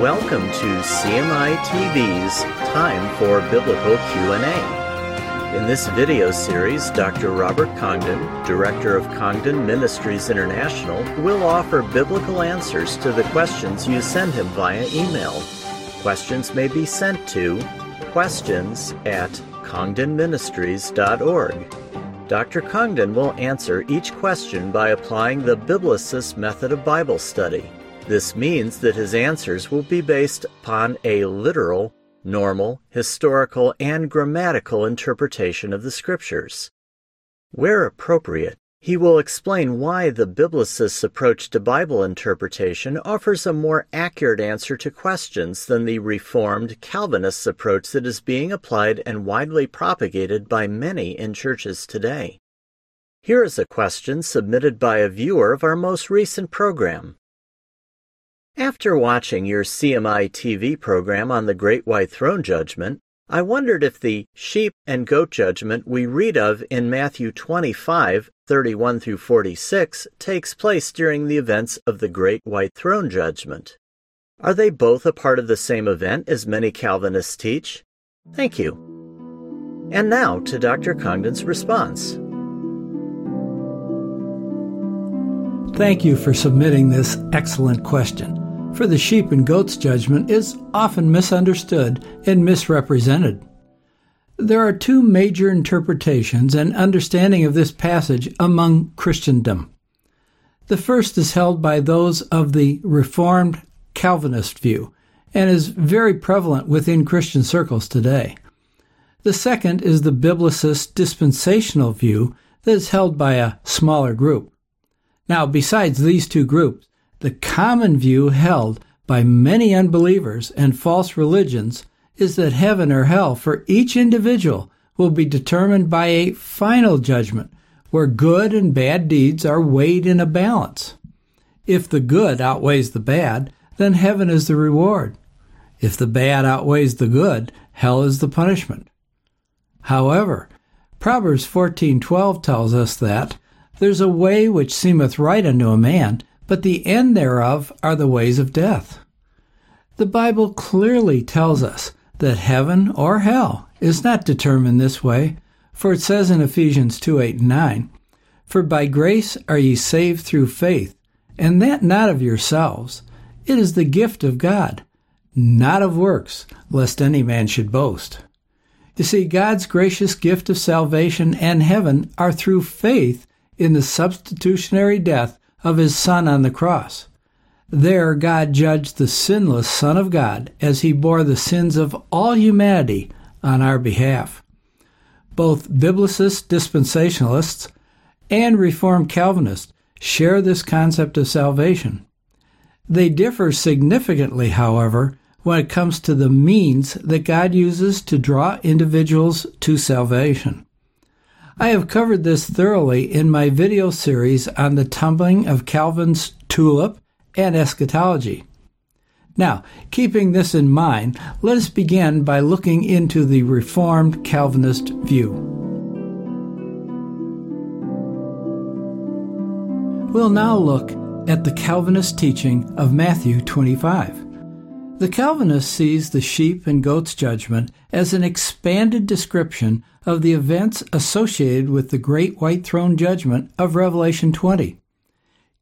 Welcome to CMI TV's Time for Biblical Q&A. In this video series, Dr. Robert Congdon, Director of Congdon Ministries International, will offer biblical answers to the questions you send him via email. Questions may be sent to questions at congdonministries.org. Dr. Congdon will answer each question by applying the Biblicist method of Bible study. This means that his answers will be based upon a literal, normal, historical, and grammatical interpretation of the Scriptures. Where appropriate, he will explain why the Biblicist's approach to Bible interpretation offers a more accurate answer to questions than the Reformed Calvinist's approach that is being applied and widely propagated by many in churches today. Here is a question submitted by a viewer of our most recent program. After watching your CMI TV program on the Great White Throne Judgment, I wondered if the sheep and goat judgment we read of in Matthew 25, 31 through 46 takes place during the events of the Great White Throne Judgment. Are they both a part of the same event as many Calvinists teach? Thank you. And now to Dr. Congdon's response. Thank you for submitting this excellent question for the sheep and goats judgment is often misunderstood and misrepresented. There are two major interpretations and understanding of this passage among Christendom. The first is held by those of the Reformed Calvinist view and is very prevalent within Christian circles today. The second is the Biblicist dispensational view that is held by a smaller group. Now, besides these two groups, the common view held by many unbelievers and false religions is that heaven or hell for each individual will be determined by a final judgment where good and bad deeds are weighed in a balance. If the good outweighs the bad, then heaven is the reward. If the bad outweighs the good, hell is the punishment. However, Proverbs 14:12 tells us that there's a way which seemeth right unto a man, but the end thereof are the ways of death. The Bible clearly tells us that heaven or hell is not determined this way, for it says in Ephesians 2 8 and 9, For by grace are ye saved through faith, and that not of yourselves. It is the gift of God, not of works, lest any man should boast. You see, God's gracious gift of salvation and heaven are through faith in the substitutionary death of his Son on the cross. There, God judged the sinless Son of God as he bore the sins of all humanity on our behalf. Both Biblicist dispensationalists and Reformed Calvinists share this concept of salvation. They differ significantly, however, when it comes to the means that God uses to draw individuals to salvation. I have covered this thoroughly in my video series on the tumbling of Calvin's tulip and eschatology. Now, keeping this in mind, let us begin by looking into the Reformed Calvinist view. We'll now look at the Calvinist teaching of Matthew 25. The Calvinist sees the sheep and goats judgment as an expanded description of the events associated with the great white throne judgment of Revelation 20.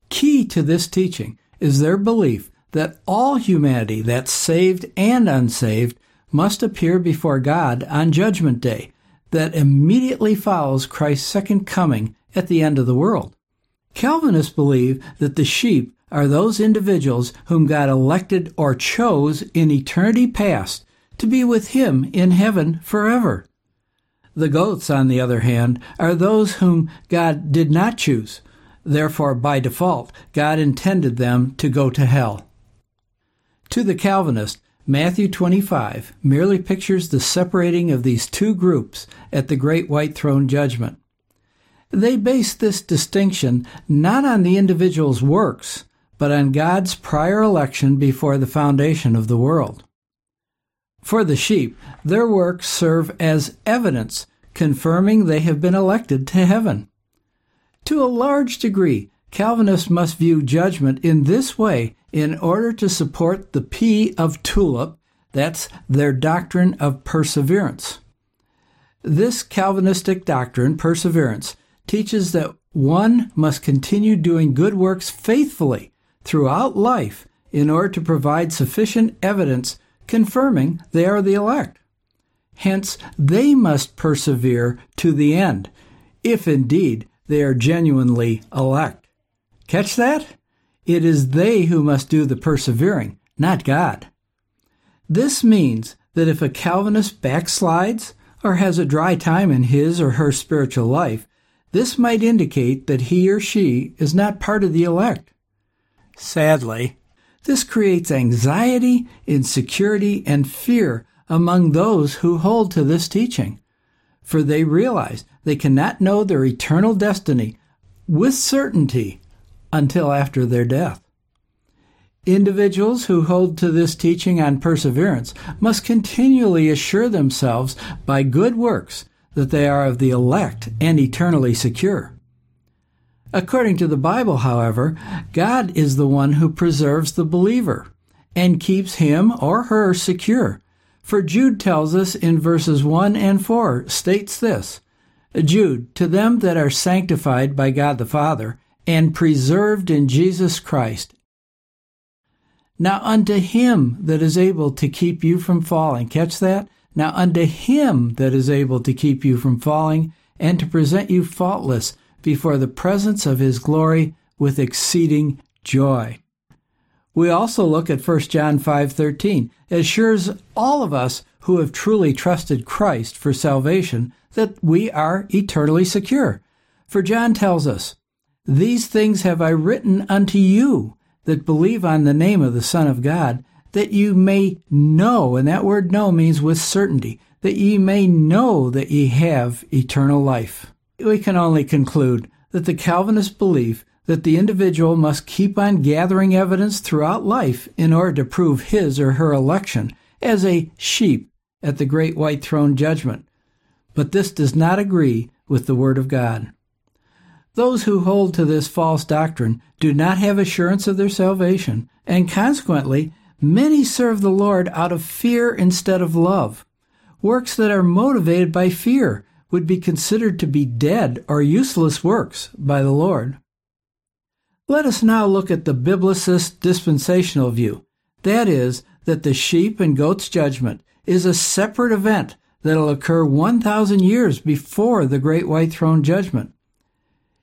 Key to this teaching is their belief that all humanity that's saved and unsaved must appear before God on Judgment Day that immediately follows Christ's second coming at the end of the world. Calvinists believe that the sheep are those individuals whom God elected or chose in eternity past to be with Him in heaven forever. The goats, on the other hand, are those whom God did not choose. Therefore, by default, God intended them to go to hell. To the Calvinist, Matthew 25 merely pictures the separating of these two groups at the great white throne judgment. They base this distinction not on the individual's works, but on God's prior election before the foundation of the world. For the sheep, their works serve as evidence confirming they have been elected to heaven. To a large degree, Calvinists must view judgment in this way in order to support the P of tulip, that's their doctrine of perseverance. This Calvinistic doctrine, perseverance, teaches that one must continue doing good works faithfully throughout life in order to provide sufficient evidence confirming they are the elect. Hence, they must persevere to the end, if indeed they are genuinely elect. Catch that? It is they who must do the persevering, not God. This means that if a Calvinist backslides or has a dry time in his or her spiritual life, this might indicate that he or she is not part of the elect. Sadly, this creates anxiety, insecurity, and fear among those who hold to this teaching, for they realize they cannot know their eternal destiny with certainty until after their death. Individuals who hold to this teaching on perseverance must continually assure themselves by good works that they are of the elect and eternally secure. According to the Bible, however, God is the one who preserves the believer and keeps him or her secure. For Jude tells us in verses 1 and 4 states this Jude, to them that are sanctified by God the Father and preserved in Jesus Christ. Now unto him that is able to keep you from falling. Catch that? Now unto him that is able to keep you from falling and to present you faultless before the presence of his glory with exceeding joy. We also look at 1 John 5:13. It Assures all of us who have truly trusted Christ for salvation that we are eternally secure. For John tells us, "These things have I written unto you that believe on the name of the Son of God, that you may know, and that word know means with certainty, that ye may know that ye have eternal life." We can only conclude that the Calvinist belief that the individual must keep on gathering evidence throughout life in order to prove his or her election as a sheep at the great white throne judgment. But this does not agree with the Word of God. Those who hold to this false doctrine do not have assurance of their salvation, and consequently, many serve the Lord out of fear instead of love. Works that are motivated by fear would be considered to be dead or useless works by the Lord. Let us now look at the biblicist dispensational view. That is, that the sheep and goats judgment is a separate event that will occur 1,000 years before the great white throne judgment.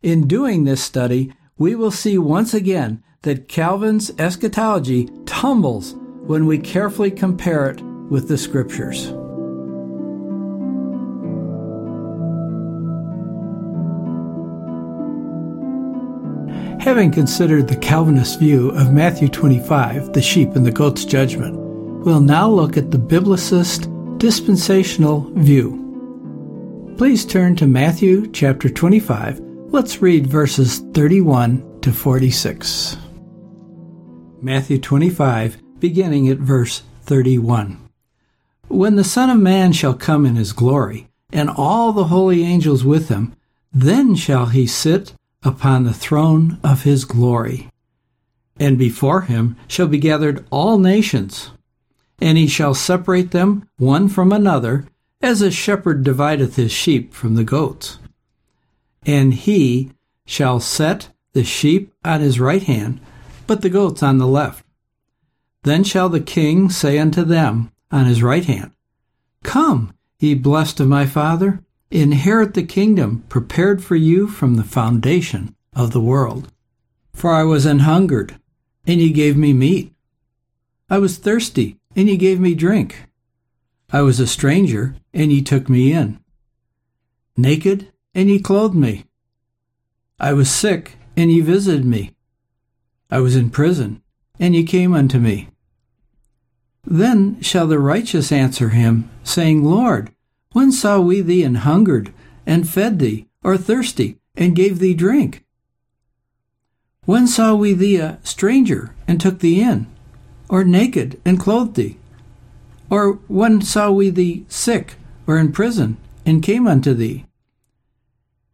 In doing this study, we will see once again that Calvin's eschatology tumbles when we carefully compare it with the scriptures. Having considered the Calvinist view of Matthew 25, the sheep and the goat's judgment, we'll now look at the biblicist dispensational view. Please turn to Matthew chapter 25. Let's read verses 31 to 46. Matthew 25, beginning at verse 31. When the Son of Man shall come in his glory, and all the holy angels with him, then shall he sit upon the throne of his glory. And before him shall be gathered all nations, and he shall separate them one from another, as a shepherd divideth his sheep from the goats. And he shall set the sheep on his right hand, but the goats on the left. Then shall the king say unto them on his right hand, Come, ye blessed of my Father, Inherit the kingdom prepared for you from the foundation of the world. For I was an hungered, and ye gave me meat. I was thirsty, and ye gave me drink. I was a stranger, and ye took me in. Naked, and ye clothed me. I was sick, and ye visited me. I was in prison, and ye came unto me. Then shall the righteous answer him, saying, Lord, when saw we thee an hungered, and fed thee, or thirsty, and gave thee drink? When saw we thee a stranger, and took thee in, or naked, and clothed thee? Or when saw we thee sick, or in prison, and came unto thee?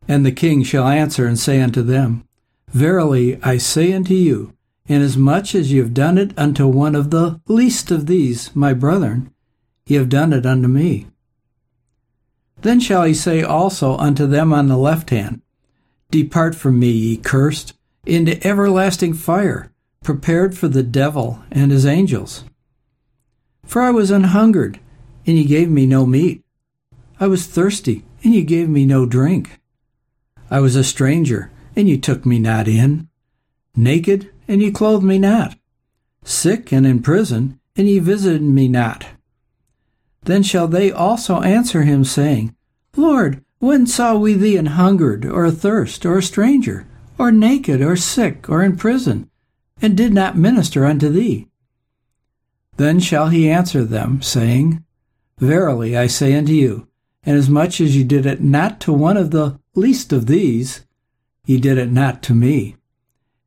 And the king shall answer and say unto them, Verily I say unto you, Inasmuch as ye have done it unto one of the least of these, my brethren, ye have done it unto me. Then shall he say also unto them on the left hand, Depart from me, ye cursed, into everlasting fire, prepared for the devil and his angels. For I was an hungered, and ye gave me no meat. I was thirsty, and ye gave me no drink. I was a stranger, and ye took me not in. Naked, and ye clothed me not. Sick and in prison, and ye visited me not. Then shall they also answer him, saying, Lord, when saw we thee an hungered, or athirst, or a stranger, or naked, or sick, or in prison, and did not minister unto thee? Then shall he answer them, saying, Verily I say unto you, inasmuch as ye did it not to one of the least of these, ye did it not to me.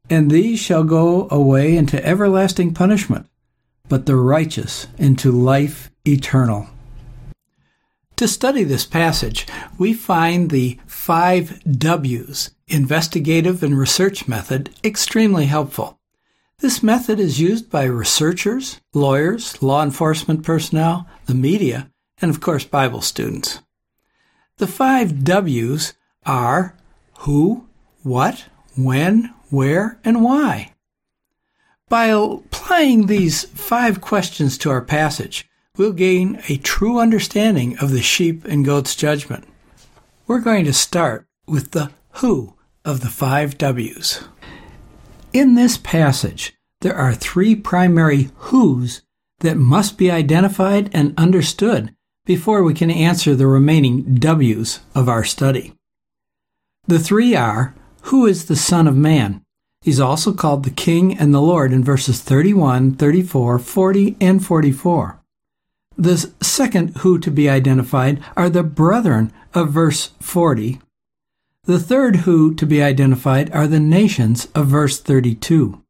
And these shall go away into everlasting punishment, but the righteous into life eternal. To study this passage, we find the five W's investigative and research method extremely helpful. This method is used by researchers, lawyers, law enforcement personnel, the media, and of course Bible students. The five W's are who, what, when, where, and why. By applying these five questions to our passage, we'll gain a true understanding of the sheep and goats judgment. We're going to start with the who of the five W's. In this passage, there are three primary who's that must be identified and understood before we can answer the remaining W's of our study. The three are Who is the Son of Man? He's also called the King and the Lord in verses 31, 34, 40, and 44. The second who to be identified are the brethren of verse 40, the third who to be identified are the nations of verse 32.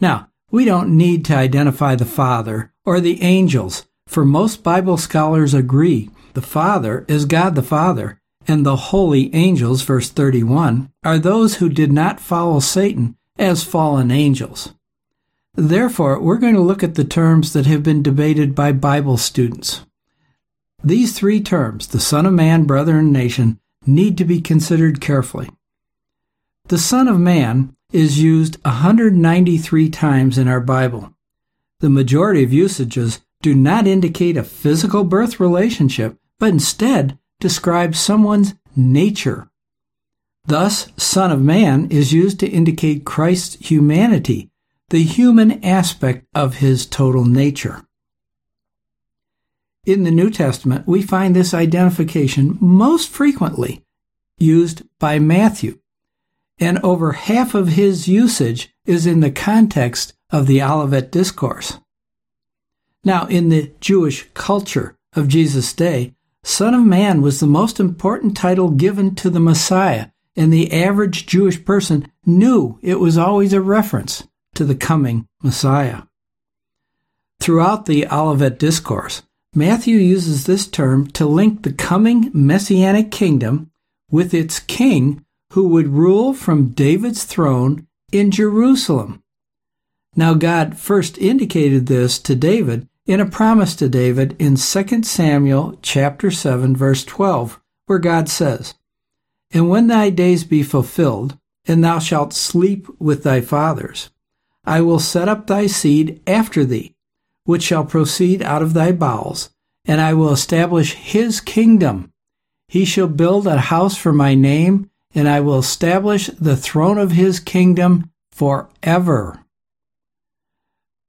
Now, we don't need to identify the Father or the angels, for most Bible scholars agree the Father is God the Father, and the holy angels, verse 31, are those who did not follow Satan as fallen angels. Therefore, we're going to look at the terms that have been debated by Bible students. These three terms, the Son of Man, brother, and nation, need to be considered carefully. The Son of Man is used 193 times in our Bible. The majority of usages do not indicate a physical birth relationship, but instead describe someone's nature. Thus, Son of Man is used to indicate Christ's humanity, the human aspect of his total nature. In the New Testament, we find this identification most frequently used by Matthew, and over half of his usage is in the context of the Olivet Discourse. Now, in the Jewish culture of Jesus' day, Son of Man was the most important title given to the Messiah, and the average Jewish person knew it was always a reference to the coming Messiah. Throughout the Olivet Discourse, Matthew uses this term to link the coming messianic kingdom with its king who would rule from David's throne in Jerusalem. Now, God first indicated this to David in a promise to David in 2 Samuel chapter 7 verse 12, where God says, And when thy days be fulfilled, and thou shalt sleep with thy fathers, I will set up thy seed after thee, which shall proceed out of thy bowels, and I will establish his kingdom. He shall build a house for my name, and I will establish the throne of his kingdom forever.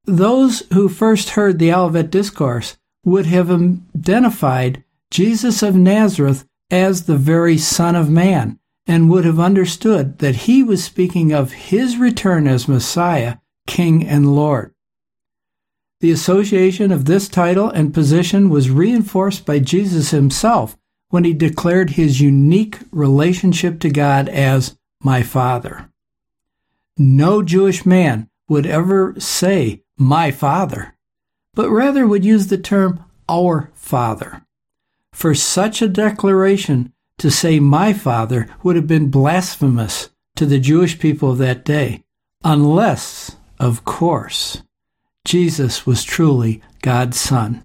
Those who first heard the Olivet Discourse would have identified Jesus of Nazareth as the very Son of Man and would have understood that he was speaking of his return as Messiah, King, and Lord. The association of this title and position was reinforced by Jesus himself when he declared his unique relationship to God as my Father. No Jewish man would ever say my Father, but rather would use the term our Father. For such a declaration to say my Father would have been blasphemous to the Jewish people of that day, unless of course, Jesus was truly God's Son.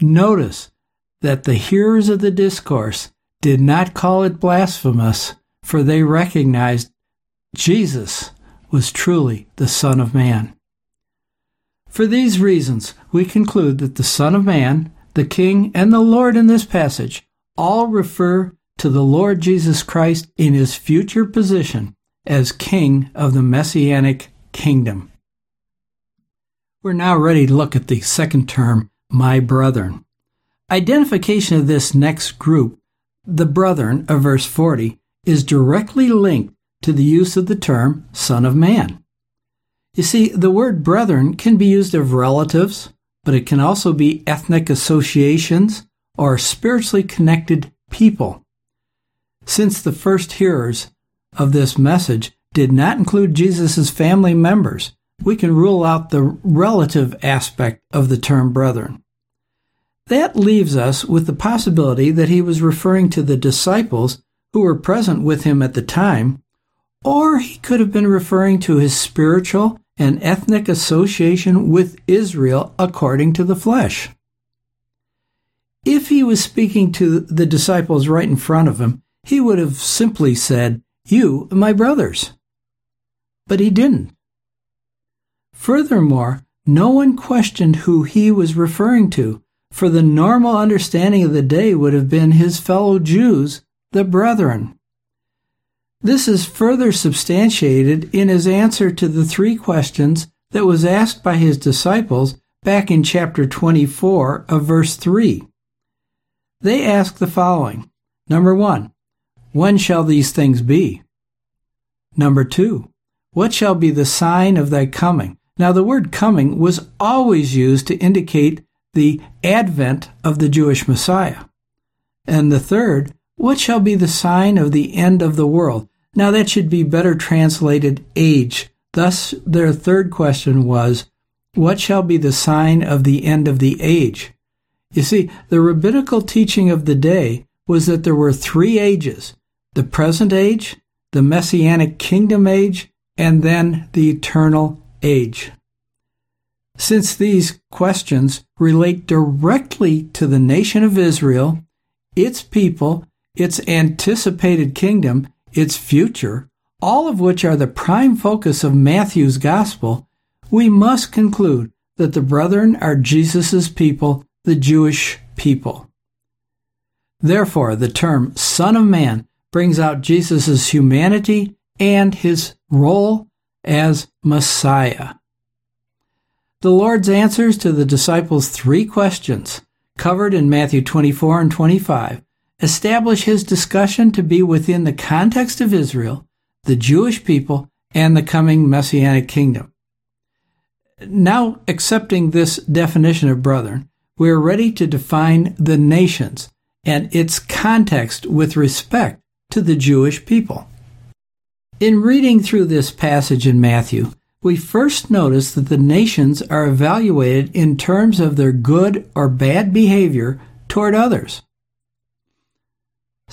Notice that the hearers of the discourse did not call it blasphemous, for they recognized Jesus was truly the Son of Man. For these reasons, we conclude that the Son of Man, the King, and the Lord in this passage all refer to the Lord Jesus Christ in his future position as King of the Messianic kingdom. We're now ready to look at the second term, my brethren. Identification of this next group, the brethren of verse 40, is directly linked to the use of the term Son of Man. You see, the word brethren can be used of relatives, but it can also be ethnic associations or spiritually connected people. Since the first hearers of this message did not include Jesus' family members, we can rule out the relative aspect of the term brethren. That leaves us with the possibility that he was referring to the disciples who were present with him at the time, or he could have been referring to his spiritual and ethnic association with Israel according to the flesh. If he was speaking to the disciples right in front of him, he would have simply said, You, my brothers. But he didn't. Furthermore, no one questioned who he was referring to, for the normal understanding of the day would have been his fellow Jews, the brethren. This is further substantiated in his answer to the three questions that was asked by his disciples back in chapter 24 of verse 3. They ask the following Number one, when shall these things be? Number two, what shall be the sign of thy coming? Now, the word coming was always used to indicate the advent of the Jewish Messiah. And the third, what shall be the sign of the end of the world? Now that should be better translated age. Thus, their third question was, What shall be the sign of the end of the age? You see, the rabbinical teaching of the day was that there were three ages the present age, the messianic kingdom age, and then the eternal age. Since these questions relate directly to the nation of Israel, its people, its anticipated kingdom, its future, all of which are the prime focus of Matthew's gospel, we must conclude that the brethren are Jesus' people, the Jewish people. Therefore, the term Son of Man brings out Jesus' humanity and his role as Messiah. The Lord's answers to the disciples' three questions, covered in Matthew 24 and 25, establish his discussion to be within the context of Israel, the Jewish people, and the coming Messianic kingdom. Now, accepting this definition of brethren, we are ready to define the nations and its context with respect to the Jewish people. In reading through this passage in Matthew, we first notice that the nations are evaluated in terms of their good or bad behavior toward others.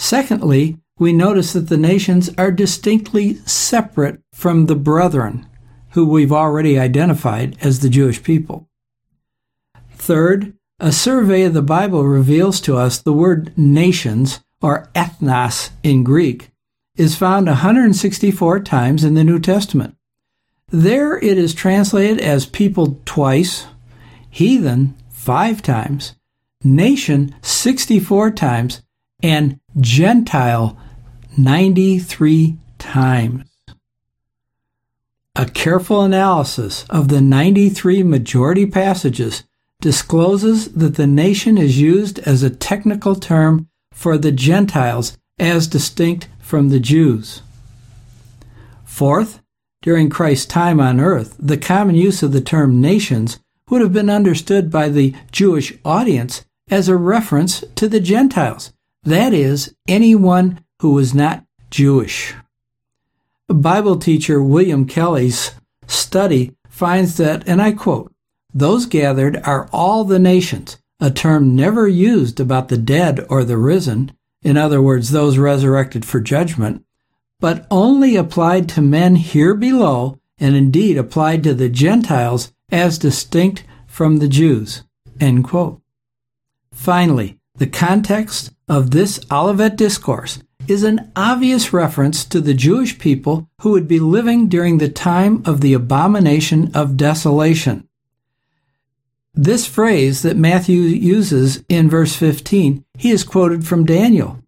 Secondly, we notice that the nations are distinctly separate from the brethren, who we've already identified as the Jewish people. Third, a survey of the Bible reveals to us the word nations, or ethnos in Greek, is found 164 times in the New Testament. There it is translated as people twice, heathen five times, nation 64 times, and Gentile 93 times. A careful analysis of the 93 majority passages discloses that the nation is used as a technical term for the Gentiles as distinct from the Jews. Fourth, during Christ's time on earth, the common use of the term nations would have been understood by the Jewish audience as a reference to the Gentiles, that is, anyone who was not Jewish. Bible teacher William Kelly's study finds that, and I quote, those gathered are all the nations, a term never used about the dead or the risen, in other words, those resurrected for judgment, but only applied to men here below and indeed applied to the Gentiles as distinct from the Jews. Finally, the context of this Olivet Discourse is an obvious reference to the Jewish people who would be living during the time of the abomination of desolation. This phrase that Matthew uses in verse 15, he is quoted from Daniel.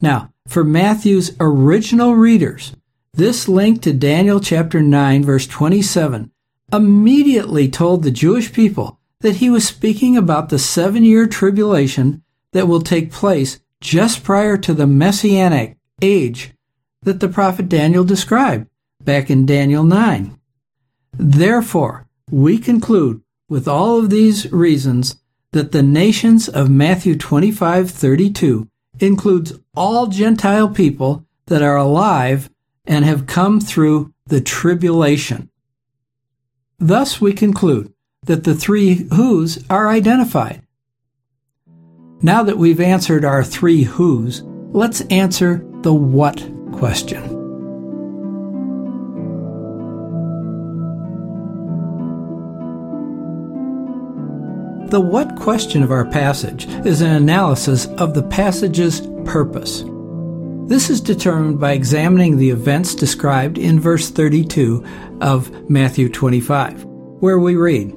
Now, for Matthew's original readers, this link to Daniel chapter 9 verse 27 immediately told the Jewish people that he was speaking about the seven year tribulation that will take place just prior to the messianic age that the prophet Daniel described back in Daniel 9. Therefore, we conclude with all of these reasons that the nations of Matthew 25:32 includes all Gentile people that are alive and have come through the tribulation. Thus we conclude that the three whos are identified. Now that we've answered our three whos, let's answer the what question. The what question of our passage is an analysis of the passage's purpose. This is determined by examining the events described in verse 32 of Matthew 25, where we read,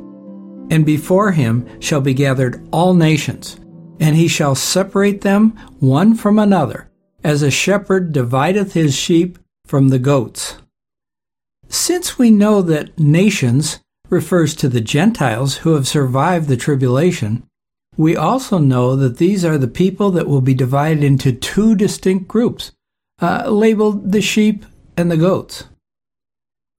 And before him shall be gathered all nations, and he shall separate them one from another, as a shepherd divideth his sheep from the goats. Since we know that nations refers to the Gentiles who have survived the tribulation, we also know that these are the people that will be divided into two distinct groups, uh, labeled the sheep and the goats.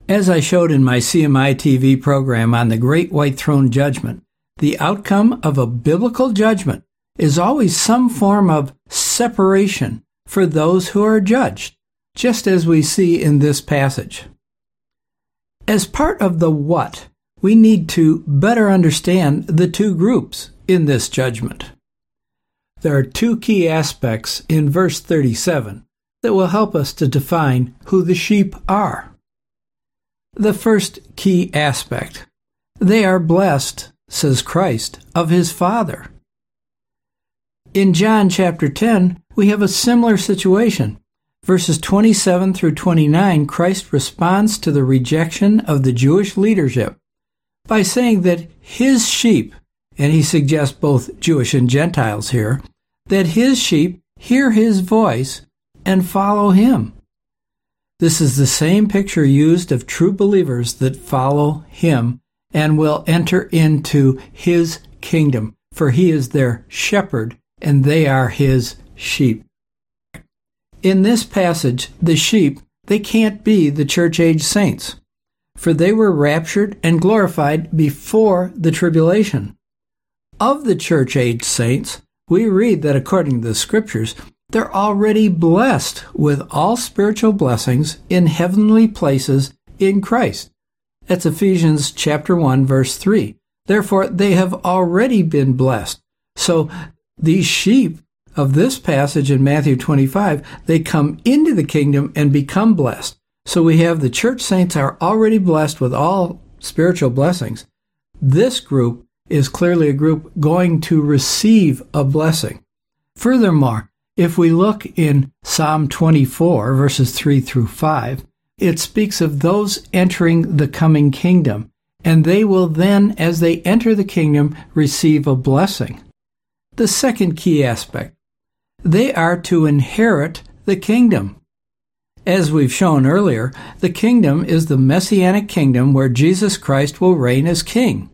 As I showed in my CMI TV program on the Great White Throne Judgment, the outcome of a biblical judgment is always some form of separation for those who are judged, just as we see in this passage. As part of the what, we need to better understand the two groups in this judgment. There are two key aspects in verse 37 that will help us to define who the sheep are. The first key aspect they are blessed, says Christ, of his Father. In John chapter 10, we have a similar situation. Verses 27 through 29, Christ responds to the rejection of the Jewish leadership by saying that his sheep, and he suggests both Jewish and Gentiles here, that his sheep hear his voice and follow him. This is the same picture used of true believers that follow him and will enter into his kingdom, for he is their shepherd and they are his sheep. In this passage, the sheep, they can't be the church age saints for they were raptured and glorified before the tribulation. Of the church age saints, we read that according to the scriptures, they're already blessed with all spiritual blessings in heavenly places in Christ. That's Ephesians chapter 1 verse 3. Therefore, they have already been blessed. So these sheep of this passage in Matthew 25, they come into the kingdom and become blessed. So we have the church saints are already blessed with all spiritual blessings. This group is clearly a group going to receive a blessing. Furthermore, if we look in Psalm 24, verses 3 through 5, it speaks of those entering the coming kingdom, and they will then, as they enter the kingdom, receive a blessing. The second key aspect they are to inherit the kingdom. As we've shown earlier, the kingdom is the messianic kingdom where Jesus Christ will reign as king.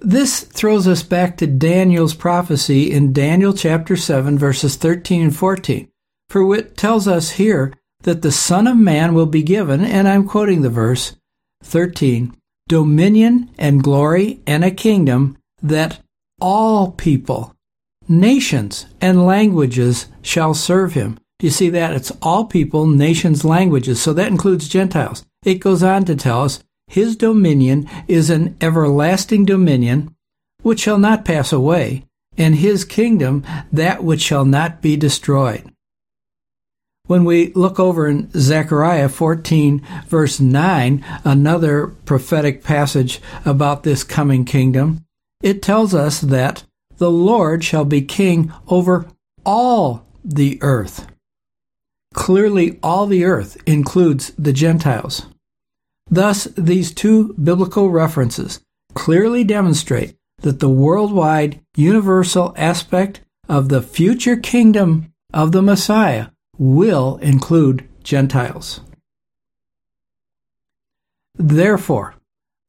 This throws us back to Daniel's prophecy in Daniel chapter 7 verses 13 and 14, for it tells us here that the Son of Man will be given, and I'm quoting the verse 13, dominion and glory and a kingdom that all people, nations, and languages shall serve him. Do you see that? It's all people, nations, languages. So that includes Gentiles. It goes on to tell us his dominion is an everlasting dominion which shall not pass away, and his kingdom that which shall not be destroyed. When we look over in Zechariah 14, verse 9, another prophetic passage about this coming kingdom, it tells us that the Lord shall be king over all the earth. Clearly, all the earth includes the Gentiles. Thus, these two biblical references clearly demonstrate that the worldwide universal aspect of the future kingdom of the Messiah will include Gentiles. Therefore,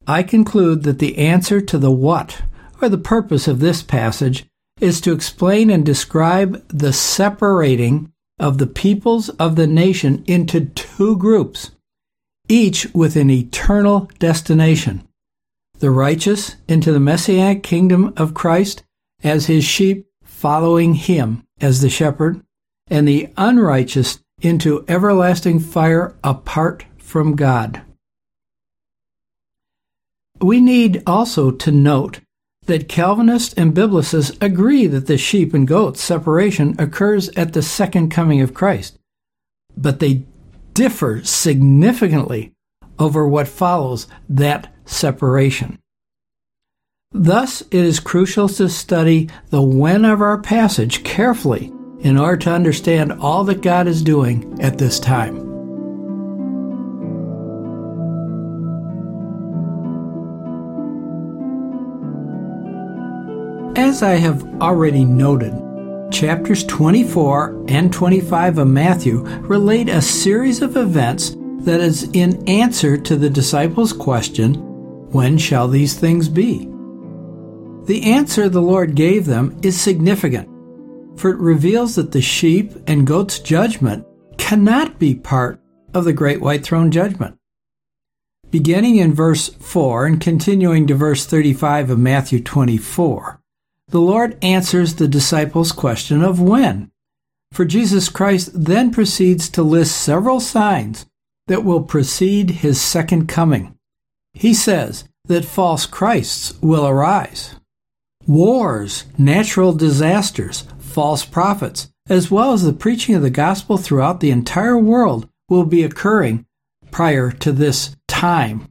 I conclude that the answer to the what or the purpose of this passage is to explain and describe the separating of the peoples of the nation into two groups, each with an eternal destination. The righteous into the messianic kingdom of Christ as his sheep following him as the shepherd, and the unrighteous into everlasting fire apart from God. We need also to note that Calvinists and Biblicists agree that the sheep and goats separation occurs at the second coming of Christ, but they differ significantly over what follows that separation. Thus, it is crucial to study the when of our passage carefully in order to understand all that God is doing at this time. As I have already noted, chapters 24 and 25 of Matthew relate a series of events that is in answer to the disciples' question, When shall these things be? The answer the Lord gave them is significant for it reveals that the sheep and goat's judgment cannot be part of the great white throne judgment. Beginning in verse 4 and continuing to verse 35 of Matthew 24, the Lord answers the disciples' question of when. For Jesus Christ then proceeds to list several signs that will precede his second coming. He says that false Christs will arise. Wars, natural disasters, false prophets, as well as the preaching of the gospel throughout the entire world, will be occurring prior to this time.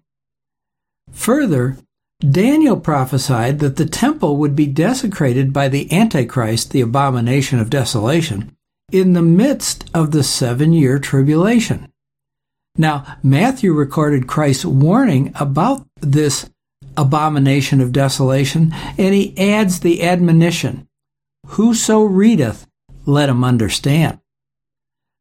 Further, Daniel prophesied that the temple would be desecrated by the Antichrist, the abomination of desolation, in the midst of the seven year tribulation. Now, Matthew recorded Christ's warning about this abomination of desolation, and he adds the admonition Whoso readeth, let him understand.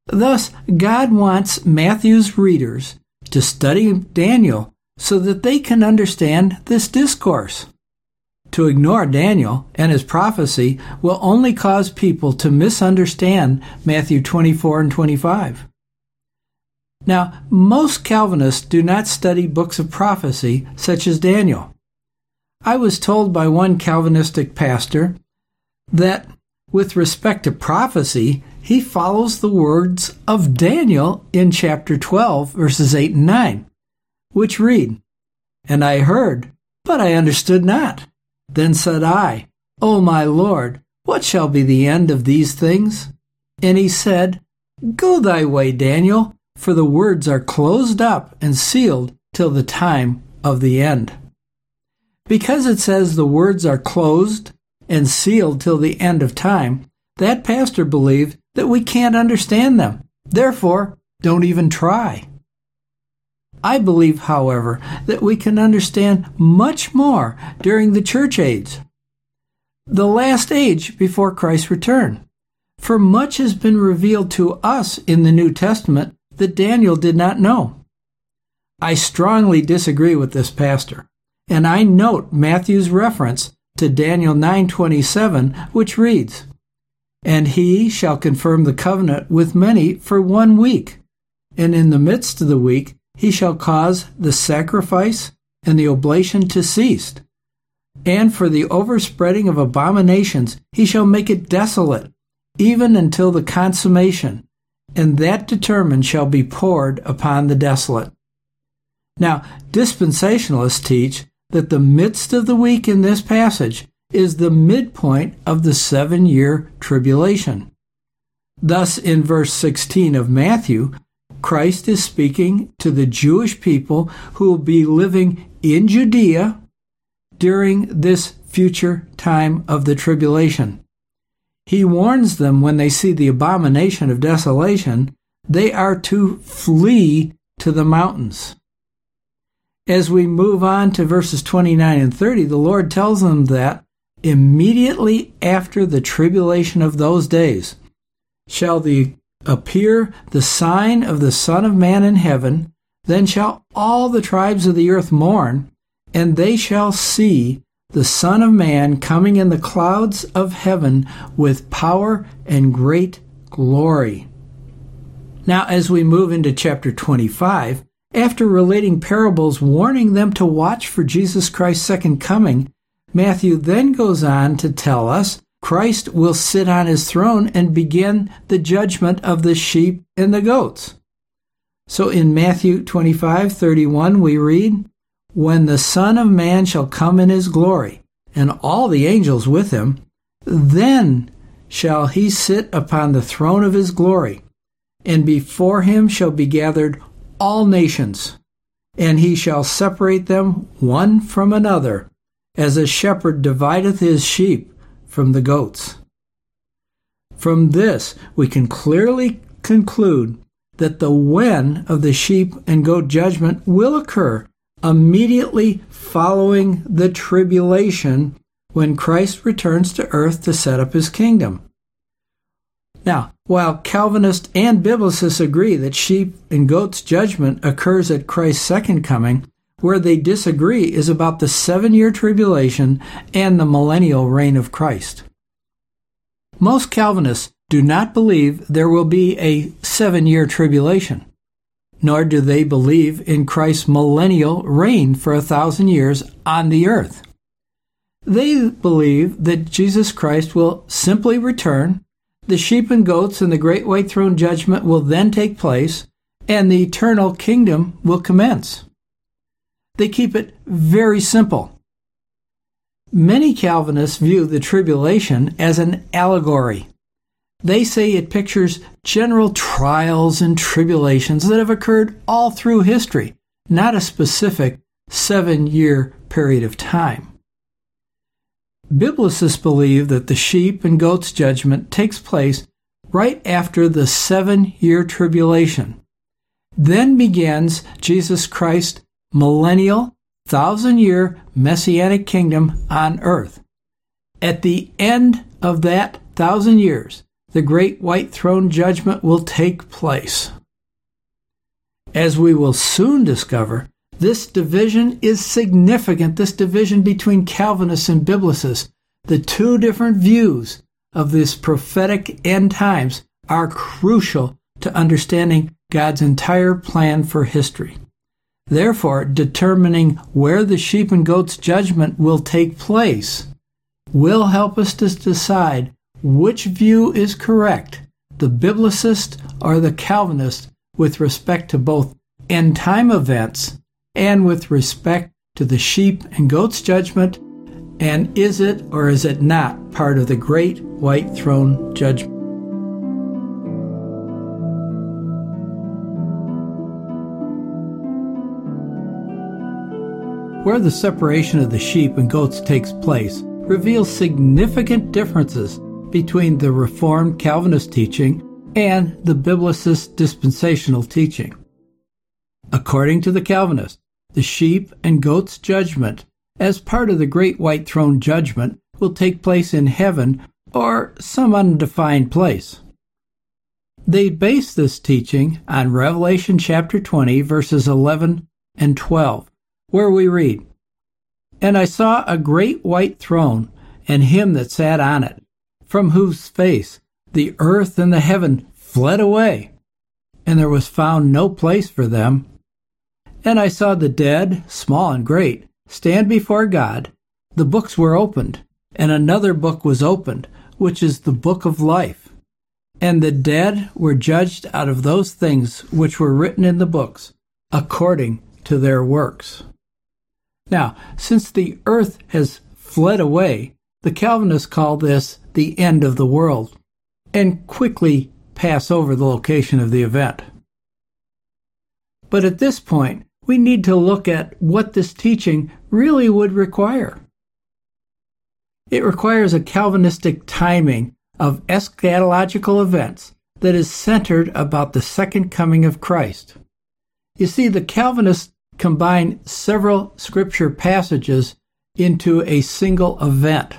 Thus, God wants Matthew's readers to study Daniel so that they can understand this discourse. To ignore Daniel and his prophecy will only cause people to misunderstand Matthew 24 and 25. Now, most Calvinists do not study books of prophecy such as Daniel. I was told by one Calvinistic pastor that with respect to prophecy, he follows the words of Daniel in chapter 12, verses 8 and 9, which read, And I heard, but I understood not. Then said I, O my Lord, what shall be the end of these things? And he said, Go thy way, Daniel, for the words are closed up and sealed till the time of the end. Because it says the words are closed and sealed till the end of time, that pastor believed that we can't understand them. Therefore, don't even try. I believe, however, that we can understand much more during the church age, the last age before Christ's return. For much has been revealed to us in the New Testament that Daniel did not know. I strongly disagree with this pastor, and I note Matthew's reference to Daniel 9:27 which reads and he shall confirm the covenant with many for one week and in the midst of the week he shall cause the sacrifice and the oblation to cease. And for the overspreading of abominations he shall make it desolate even until the consummation. And that determined shall be poured upon the desolate. Now dispensationalists teach that the midst of the week in this passage is the midpoint of the seven year tribulation. Thus, in verse 16 of Matthew, Christ is speaking to the Jewish people who will be living in Judea during this future time of the tribulation. He warns them when they see the abomination of desolation, they are to flee to the mountains. As we move on to verses 29 and 30, the Lord tells them that immediately after the tribulation of those days shall the appear the sign of the Son of Man in heaven, then shall all the tribes of the earth mourn, and they shall see the Son of Man coming in the clouds of heaven with power and great glory. Now, as we move into chapter 25, after relating parables warning them to watch for Jesus Christ's second coming, Matthew then goes on to tell us Christ will sit on his throne and begin the judgment of the sheep and the goats. So in Matthew 25:31 we read, "When the Son of man shall come in his glory, and all the angels with him, then shall he sit upon the throne of his glory, and before him shall be gathered all nations, and he shall separate them one from another, as a shepherd divideth his sheep from the goats. From this, we can clearly conclude that the when of the sheep and goat judgment will occur immediately following the tribulation when Christ returns to earth to set up his kingdom. Now, while Calvinists and Biblicists agree that sheep and goats judgment occurs at Christ's second coming, where they disagree is about the seven year tribulation and the millennial reign of Christ. Most Calvinists do not believe there will be a seven year tribulation, nor do they believe in Christ's millennial reign for a thousand years on the earth. They believe that Jesus Christ will simply return the sheep and goats and the great white throne judgment will then take place, and the eternal kingdom will commence. They keep it very simple. Many Calvinists view the tribulation as an allegory. They say it pictures general trials and tribulations that have occurred all through history, not a specific seven year period of time. Biblicists believe that the sheep and goats judgment takes place right after the seven year tribulation. Then begins Jesus Christ's millennial, thousand year messianic kingdom on earth. At the end of that thousand years, the great white throne judgment will take place. As we will soon discover, this division is significant, this division between Calvinists and Biblicists. The two different views of this prophetic end times are crucial to understanding God's entire plan for history. Therefore, determining where the sheep and goats judgment will take place will help us to decide which view is correct, the Biblicist or the Calvinist, with respect to both end time events and with respect to the sheep and goats judgment? And is it or is it not part of the great white throne judgment? Where the separation of the sheep and goats takes place reveals significant differences between the Reformed Calvinist teaching and the Biblicist dispensational teaching. According to the Calvinist, the sheep and goats judgment, as part of the great white throne judgment, will take place in heaven or some undefined place. They base this teaching on Revelation chapter 20, verses 11 and 12, where we read, And I saw a great white throne, and him that sat on it, from whose face the earth and the heaven fled away, and there was found no place for them. And I saw the dead, small and great, stand before God. The books were opened, and another book was opened, which is the book of life. And the dead were judged out of those things which were written in the books, according to their works. Now, since the earth has fled away, the Calvinists call this the end of the world, and quickly pass over the location of the event. But at this point, we need to look at what this teaching really would require. It requires a Calvinistic timing of eschatological events that is centered about the second coming of Christ. You see, the Calvinists combine several scripture passages into a single event.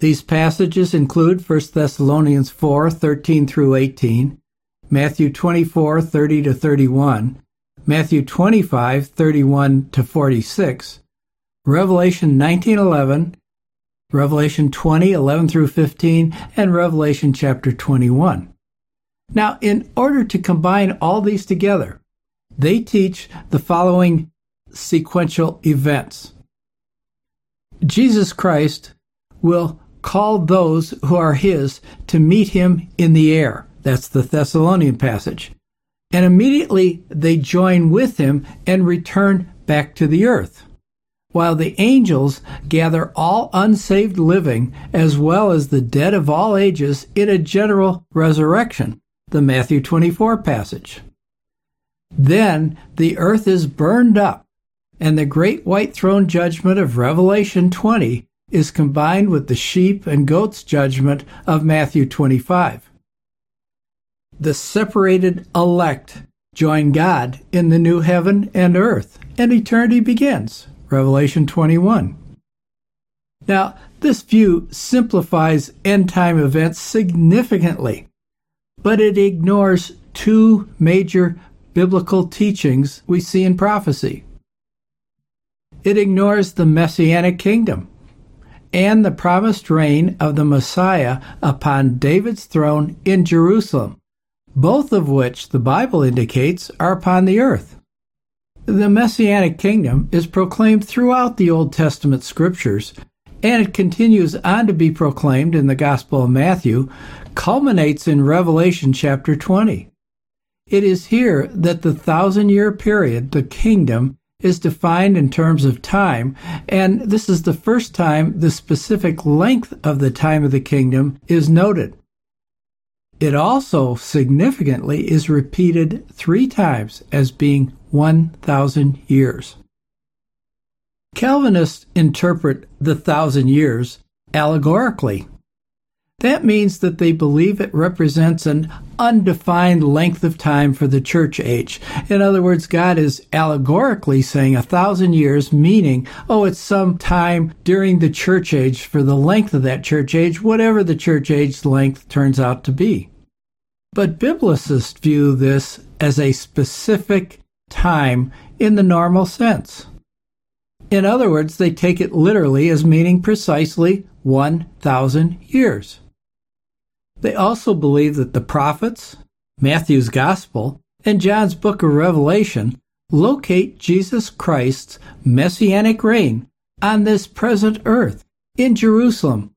These passages include 1 Thessalonians 4 13 through 18, Matthew 24 30 to 31, Matthew 25 31 to 46, Revelation 19 11, Revelation 20 11 through 15, and Revelation chapter 21. Now, in order to combine all these together, they teach the following sequential events. Jesus Christ will call those who are his to meet him in the air. That's the Thessalonian passage. And immediately they join with him and return back to the earth. While the angels gather all unsaved living as well as the dead of all ages in a general resurrection, the Matthew 24 passage. Then the earth is burned up, and the great white throne judgment of Revelation 20 is combined with the sheep and goats judgment of Matthew 25. The separated elect join God in the new heaven and earth, and eternity begins. Revelation 21. Now, this view simplifies end time events significantly, but it ignores two major biblical teachings we see in prophecy. It ignores the messianic kingdom and the promised reign of the Messiah upon David's throne in Jerusalem, both of which the Bible indicates are upon the earth. The Messianic kingdom is proclaimed throughout the Old Testament scriptures, and it continues on to be proclaimed in the Gospel of Matthew, culminates in Revelation chapter 20. It is here that the thousand year period, the kingdom, is defined in terms of time, and this is the first time the specific length of the time of the kingdom is noted. It also significantly is repeated three times as being 1,000 years. Calvinists interpret the thousand years allegorically. That means that they believe it represents an undefined length of time for the church age. In other words, God is allegorically saying a thousand years, meaning, oh, it's some time during the church age for the length of that church age, whatever the church age length turns out to be. But biblicists view this as a specific time in the normal sense. In other words, they take it literally as meaning precisely 1,000 years. They also believe that the prophets, Matthew's Gospel, and John's book of Revelation locate Jesus Christ's messianic reign on this present earth in Jerusalem,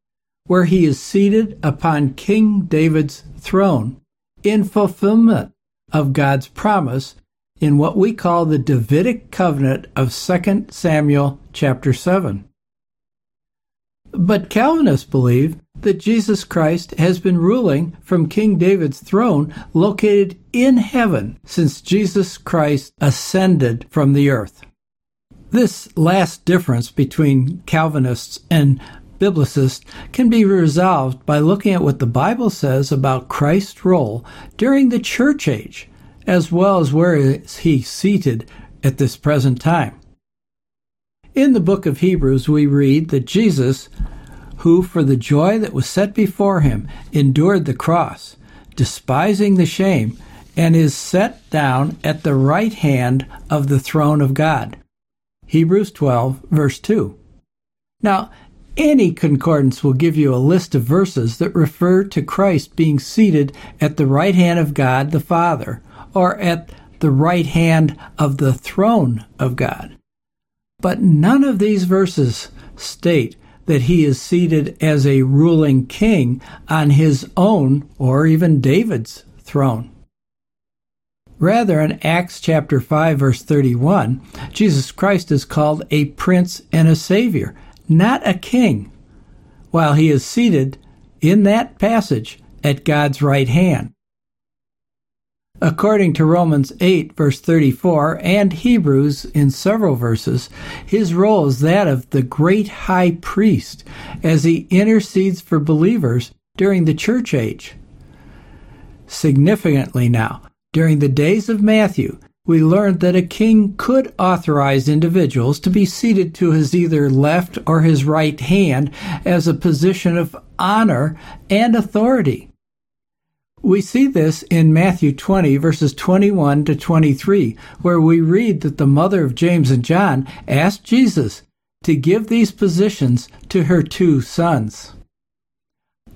where he is seated upon King David's throne in fulfillment of God's promise in what we call the Davidic covenant of 2 Samuel chapter 7. But Calvinists believe that Jesus Christ has been ruling from King David's throne located in heaven since Jesus Christ ascended from the earth. This last difference between Calvinists and biblicists can be resolved by looking at what the Bible says about Christ's role during the church age as well as where is he seated at this present time. In the book of Hebrews, we read that Jesus, who for the joy that was set before him endured the cross, despising the shame, and is set down at the right hand of the throne of God. Hebrews 12, verse 2. Now, any concordance will give you a list of verses that refer to Christ being seated at the right hand of God the Father, or at the right hand of the throne of God. But none of these verses state that he is seated as a ruling king on his own or even David's throne. Rather, in Acts chapter 5 verse 31, Jesus Christ is called a prince and a savior, not a king, while he is seated in that passage at God's right hand. According to Romans 8, verse 34, and Hebrews in several verses, his role is that of the great high priest as he intercedes for believers during the church age. Significantly now, during the days of Matthew, we learned that a king could authorize individuals to be seated to his either left or his right hand as a position of honor and authority. We see this in Matthew 20, verses 21 to 23, where we read that the mother of James and John asked Jesus to give these positions to her two sons.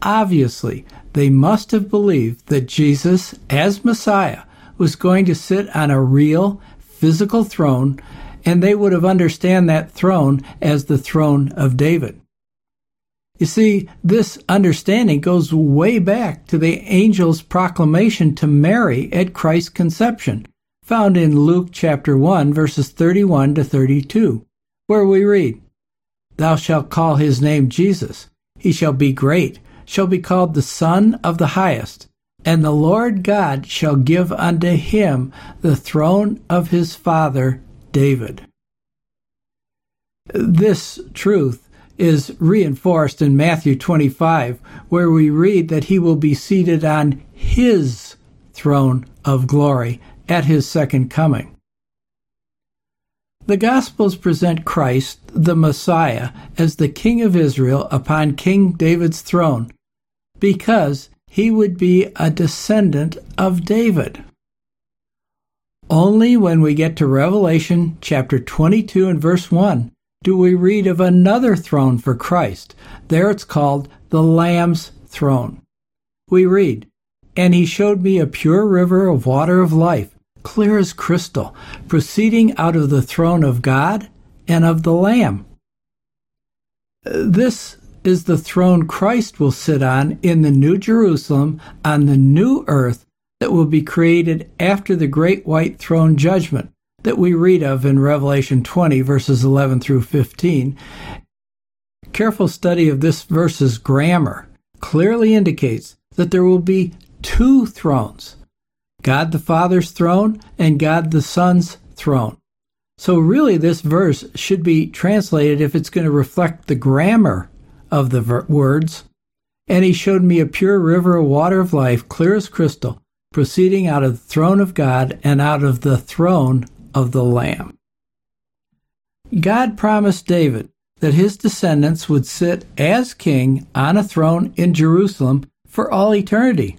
Obviously, they must have believed that Jesus, as Messiah, was going to sit on a real, physical throne, and they would have understood that throne as the throne of David. You see, this understanding goes way back to the angel's proclamation to Mary at Christ's conception, found in Luke chapter 1 verses 31 to 32, where we read, Thou shalt call his name Jesus. He shall be great, shall be called the Son of the Highest, and the Lord God shall give unto him the throne of his father David. This truth is reinforced in Matthew 25, where we read that he will be seated on his throne of glory at his second coming. The Gospels present Christ, the Messiah, as the King of Israel upon King David's throne because he would be a descendant of David. Only when we get to Revelation chapter 22 and verse 1 do we read of another throne for Christ. There it's called the Lamb's throne. We read, And he showed me a pure river of water of life, clear as crystal, proceeding out of the throne of God and of the Lamb. This is the throne Christ will sit on in the New Jerusalem on the new earth that will be created after the great white throne judgment that we read of in Revelation 20, verses 11 through 15. Careful study of this verse's grammar clearly indicates that there will be two thrones God the Father's throne and God the Son's throne. So, really, this verse should be translated if it's going to reflect the grammar of the ver- words. And he showed me a pure river of water of life, clear as crystal, proceeding out of the throne of God and out of the throne of the Lamb. God promised David that his descendants would sit as king on a throne in Jerusalem for all eternity.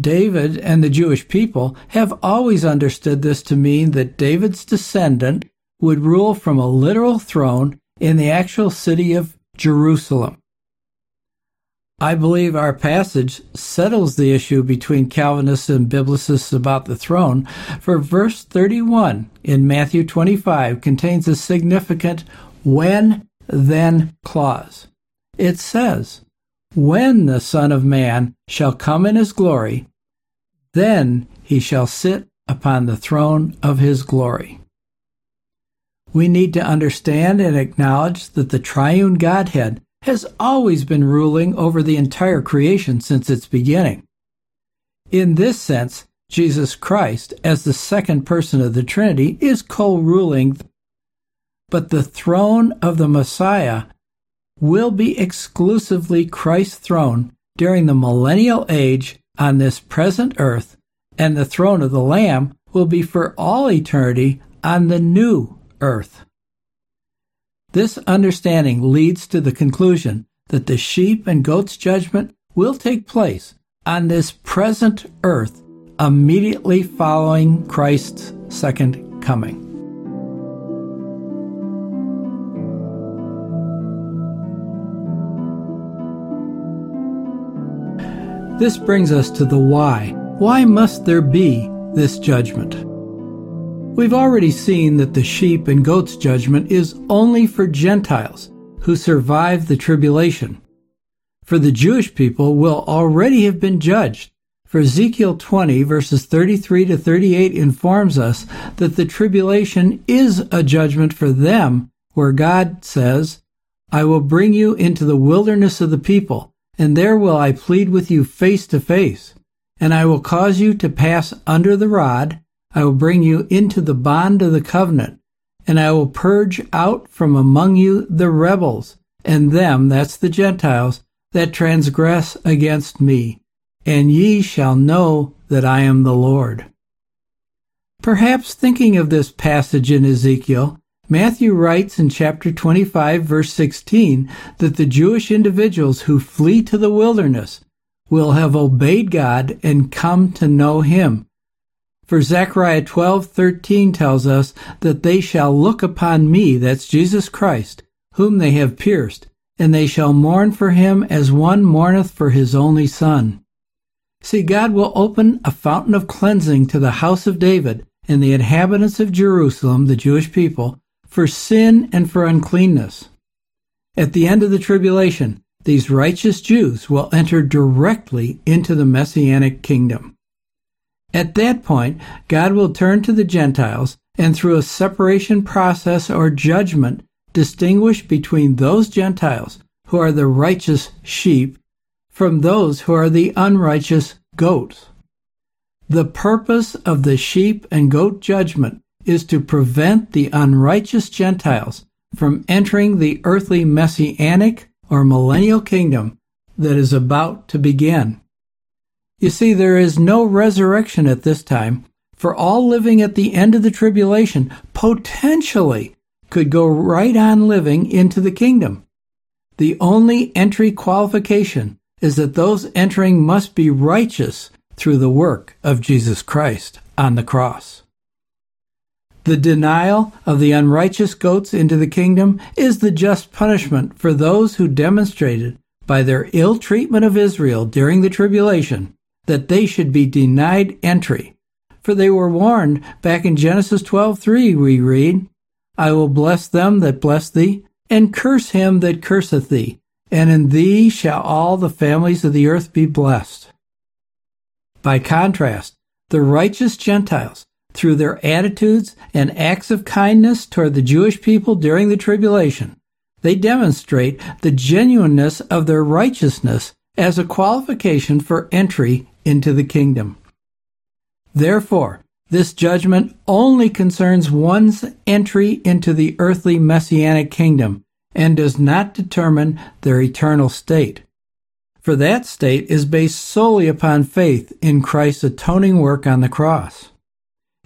David and the Jewish people have always understood this to mean that David's descendant would rule from a literal throne in the actual city of Jerusalem. I believe our passage settles the issue between Calvinists and Biblicists about the throne, for verse 31 in Matthew 25 contains a significant when then clause. It says, When the Son of Man shall come in his glory, then he shall sit upon the throne of his glory. We need to understand and acknowledge that the triune Godhead has always been ruling over the entire creation since its beginning. In this sense, Jesus Christ, as the second person of the Trinity, is co ruling, but the throne of the Messiah will be exclusively Christ's throne during the millennial age on this present earth, and the throne of the Lamb will be for all eternity on the new earth. This understanding leads to the conclusion that the sheep and goats judgment will take place on this present earth immediately following Christ's second coming. This brings us to the why. Why must there be this judgment? We've already seen that the sheep and goats judgment is only for Gentiles who survive the tribulation. For the Jewish people will already have been judged. For Ezekiel 20 verses 33 to 38 informs us that the tribulation is a judgment for them where God says, I will bring you into the wilderness of the people and there will I plead with you face to face, and I will cause you to pass under the rod, I will bring you into the bond of the covenant, and I will purge out from among you the rebels, and them, that's the Gentiles, that transgress against me, and ye shall know that I am the Lord. Perhaps thinking of this passage in Ezekiel, Matthew writes in chapter 25, verse 16, that the Jewish individuals who flee to the wilderness will have obeyed God and come to know Him, for Zechariah 12:13 tells us that they shall look upon me, that's Jesus Christ, whom they have pierced, and they shall mourn for him as one mourneth for his only son. See, God will open a fountain of cleansing to the house of David and the inhabitants of Jerusalem, the Jewish people, for sin and for uncleanness. At the end of the tribulation, these righteous Jews will enter directly into the messianic kingdom. At that point, God will turn to the Gentiles and through a separation process or judgment distinguish between those Gentiles who are the righteous sheep from those who are the unrighteous goats. The purpose of the sheep and goat judgment is to prevent the unrighteous Gentiles from entering the earthly messianic or millennial kingdom that is about to begin. You see, there is no resurrection at this time, for all living at the end of the tribulation potentially could go right on living into the kingdom. The only entry qualification is that those entering must be righteous through the work of Jesus Christ on the cross. The denial of the unrighteous goats into the kingdom is the just punishment for those who demonstrated by their ill treatment of Israel during the tribulation that they should be denied entry. For they were warned back in Genesis 12:3 we read, I will bless them that bless thee, and curse him that curseth thee, and in thee shall all the families of the earth be blessed. By contrast, the righteous Gentiles, through their attitudes and acts of kindness toward the Jewish people during the tribulation, they demonstrate the genuineness of their righteousness as a qualification for entry into the kingdom. Therefore, this judgment only concerns one's entry into the earthly messianic kingdom and does not determine their eternal state. For that state is based solely upon faith in Christ's atoning work on the cross.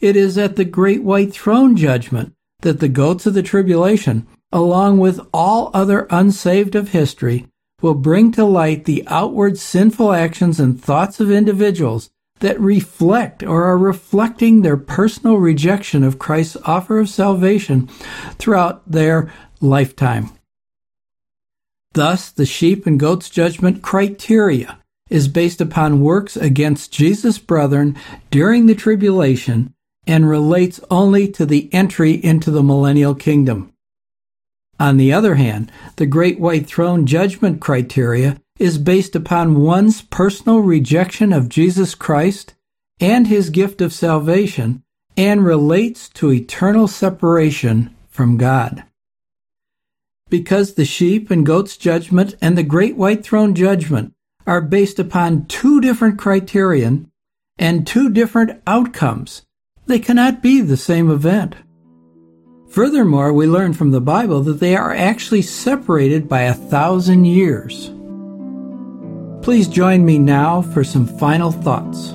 It is at the great white throne judgment that the goats of the tribulation, along with all other unsaved of history, will bring to light the outward sinful actions and thoughts of individuals that reflect or are reflecting their personal rejection of Christ's offer of salvation throughout their lifetime. Thus, the sheep and goats judgment criteria is based upon works against Jesus' brethren during the tribulation and relates only to the entry into the millennial kingdom. On the other hand, the Great White Throne judgment criteria is based upon one's personal rejection of Jesus Christ and his gift of salvation and relates to eternal separation from God. Because the sheep and goats judgment and the great white throne judgment are based upon two different criterion and two different outcomes, they cannot be the same event. Furthermore, we learn from the Bible that they are actually separated by a thousand years. Please join me now for some final thoughts.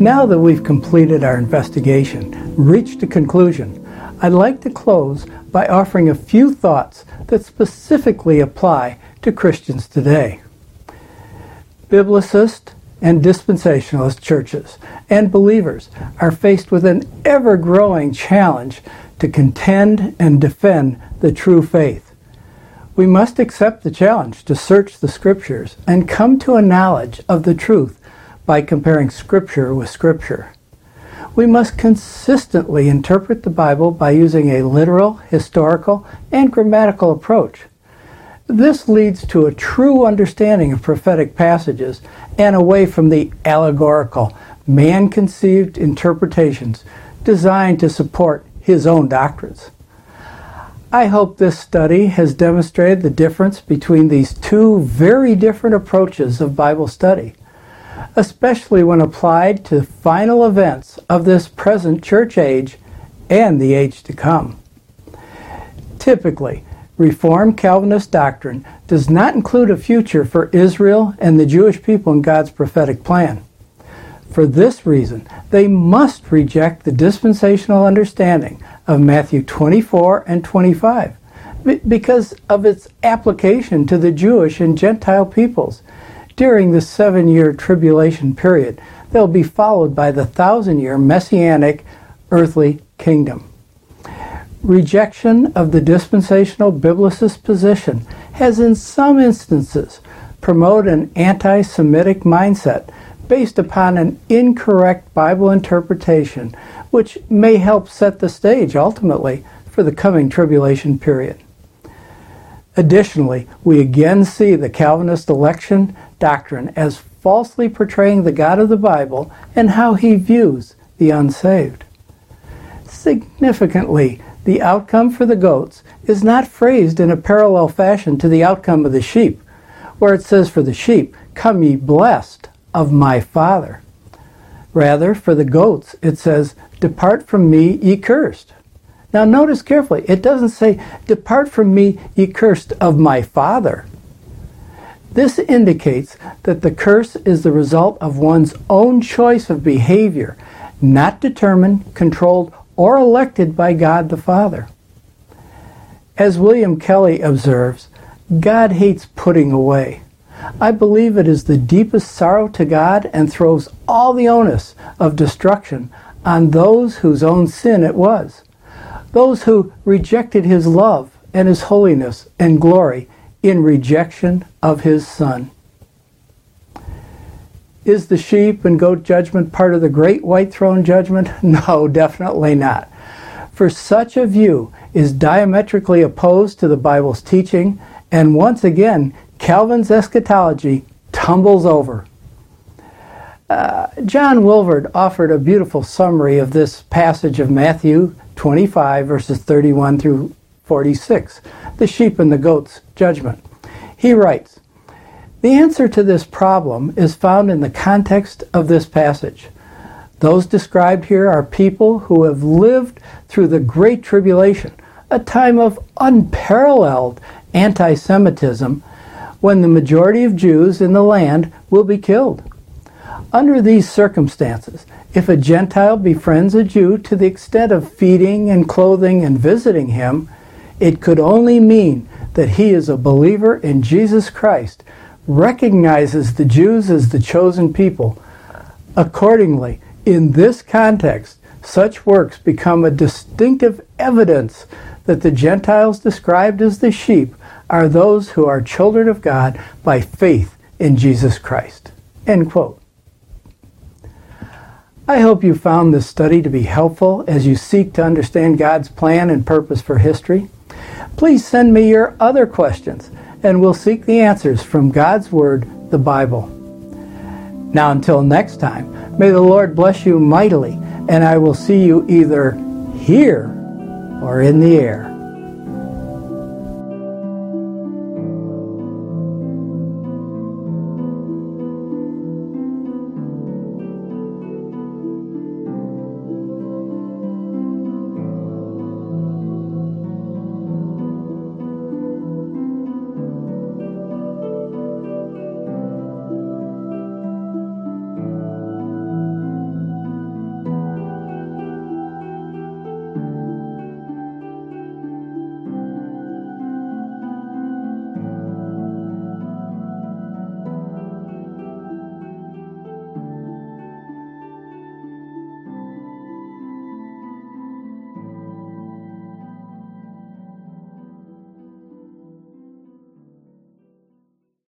Now that we've completed our investigation, reached a conclusion, I'd like to close by offering a few thoughts that specifically apply to Christians today. Biblicist and dispensationalist churches and believers are faced with an ever growing challenge to contend and defend the true faith. We must accept the challenge to search the scriptures and come to a knowledge of the truth by comparing scripture with scripture. We must consistently interpret the Bible by using a literal, historical, and grammatical approach. This leads to a true understanding of prophetic passages and away from the allegorical, man conceived interpretations designed to support his own doctrines. I hope this study has demonstrated the difference between these two very different approaches of Bible study, especially when applied to final events of this present church age and the age to come. Typically, Reformed Calvinist doctrine does not include a future for Israel and the Jewish people in God's prophetic plan. For this reason, they must reject the dispensational understanding of Matthew 24 and 25 because of its application to the Jewish and Gentile peoples. During the seven year tribulation period, they'll be followed by the thousand year messianic earthly kingdom. Rejection of the dispensational biblicist position has, in some instances, promoted an anti Semitic mindset based upon an incorrect Bible interpretation, which may help set the stage ultimately for the coming tribulation period. Additionally, we again see the Calvinist election doctrine as falsely portraying the God of the Bible and how he views the unsaved. Significantly, the outcome for the goats is not phrased in a parallel fashion to the outcome of the sheep, where it says for the sheep, Come ye blessed of my Father. Rather, for the goats, it says, Depart from me, ye cursed. Now, notice carefully, it doesn't say, Depart from me, ye cursed of my Father. This indicates that the curse is the result of one's own choice of behavior, not determined, controlled, or elected by God the Father. As William Kelly observes, God hates putting away. I believe it is the deepest sorrow to God and throws all the onus of destruction on those whose own sin it was, those who rejected his love and his holiness and glory in rejection of his Son. Is the sheep and goat judgment part of the great white throne judgment? No, definitely not. For such a view is diametrically opposed to the Bible's teaching and once again Calvin's eschatology tumbles over. Uh, John Walvoord offered a beautiful summary of this passage of Matthew 25, verses 31 through 46, the sheep and the goats judgment. He writes, The answer to this problem is found in the context of this passage. Those described here are people who have lived through the Great Tribulation, a time of unparalleled anti Semitism when the majority of Jews in the land will be killed. Under these circumstances, if a Gentile befriends a Jew to the extent of feeding and clothing and visiting him, it could only mean that he is a believer in Jesus Christ, recognizes the Jews as the chosen people. Accordingly, in this context, such works become a distinctive evidence that the Gentiles described as the sheep are those who are children of God by faith in Jesus Christ. End quote. I hope you found this study to be helpful as you seek to understand God's plan and purpose for history. Please send me your other questions and we'll seek the answers from God's Word, the Bible. Now, until next time, may the Lord bless you mightily, and I will see you either here or in the air.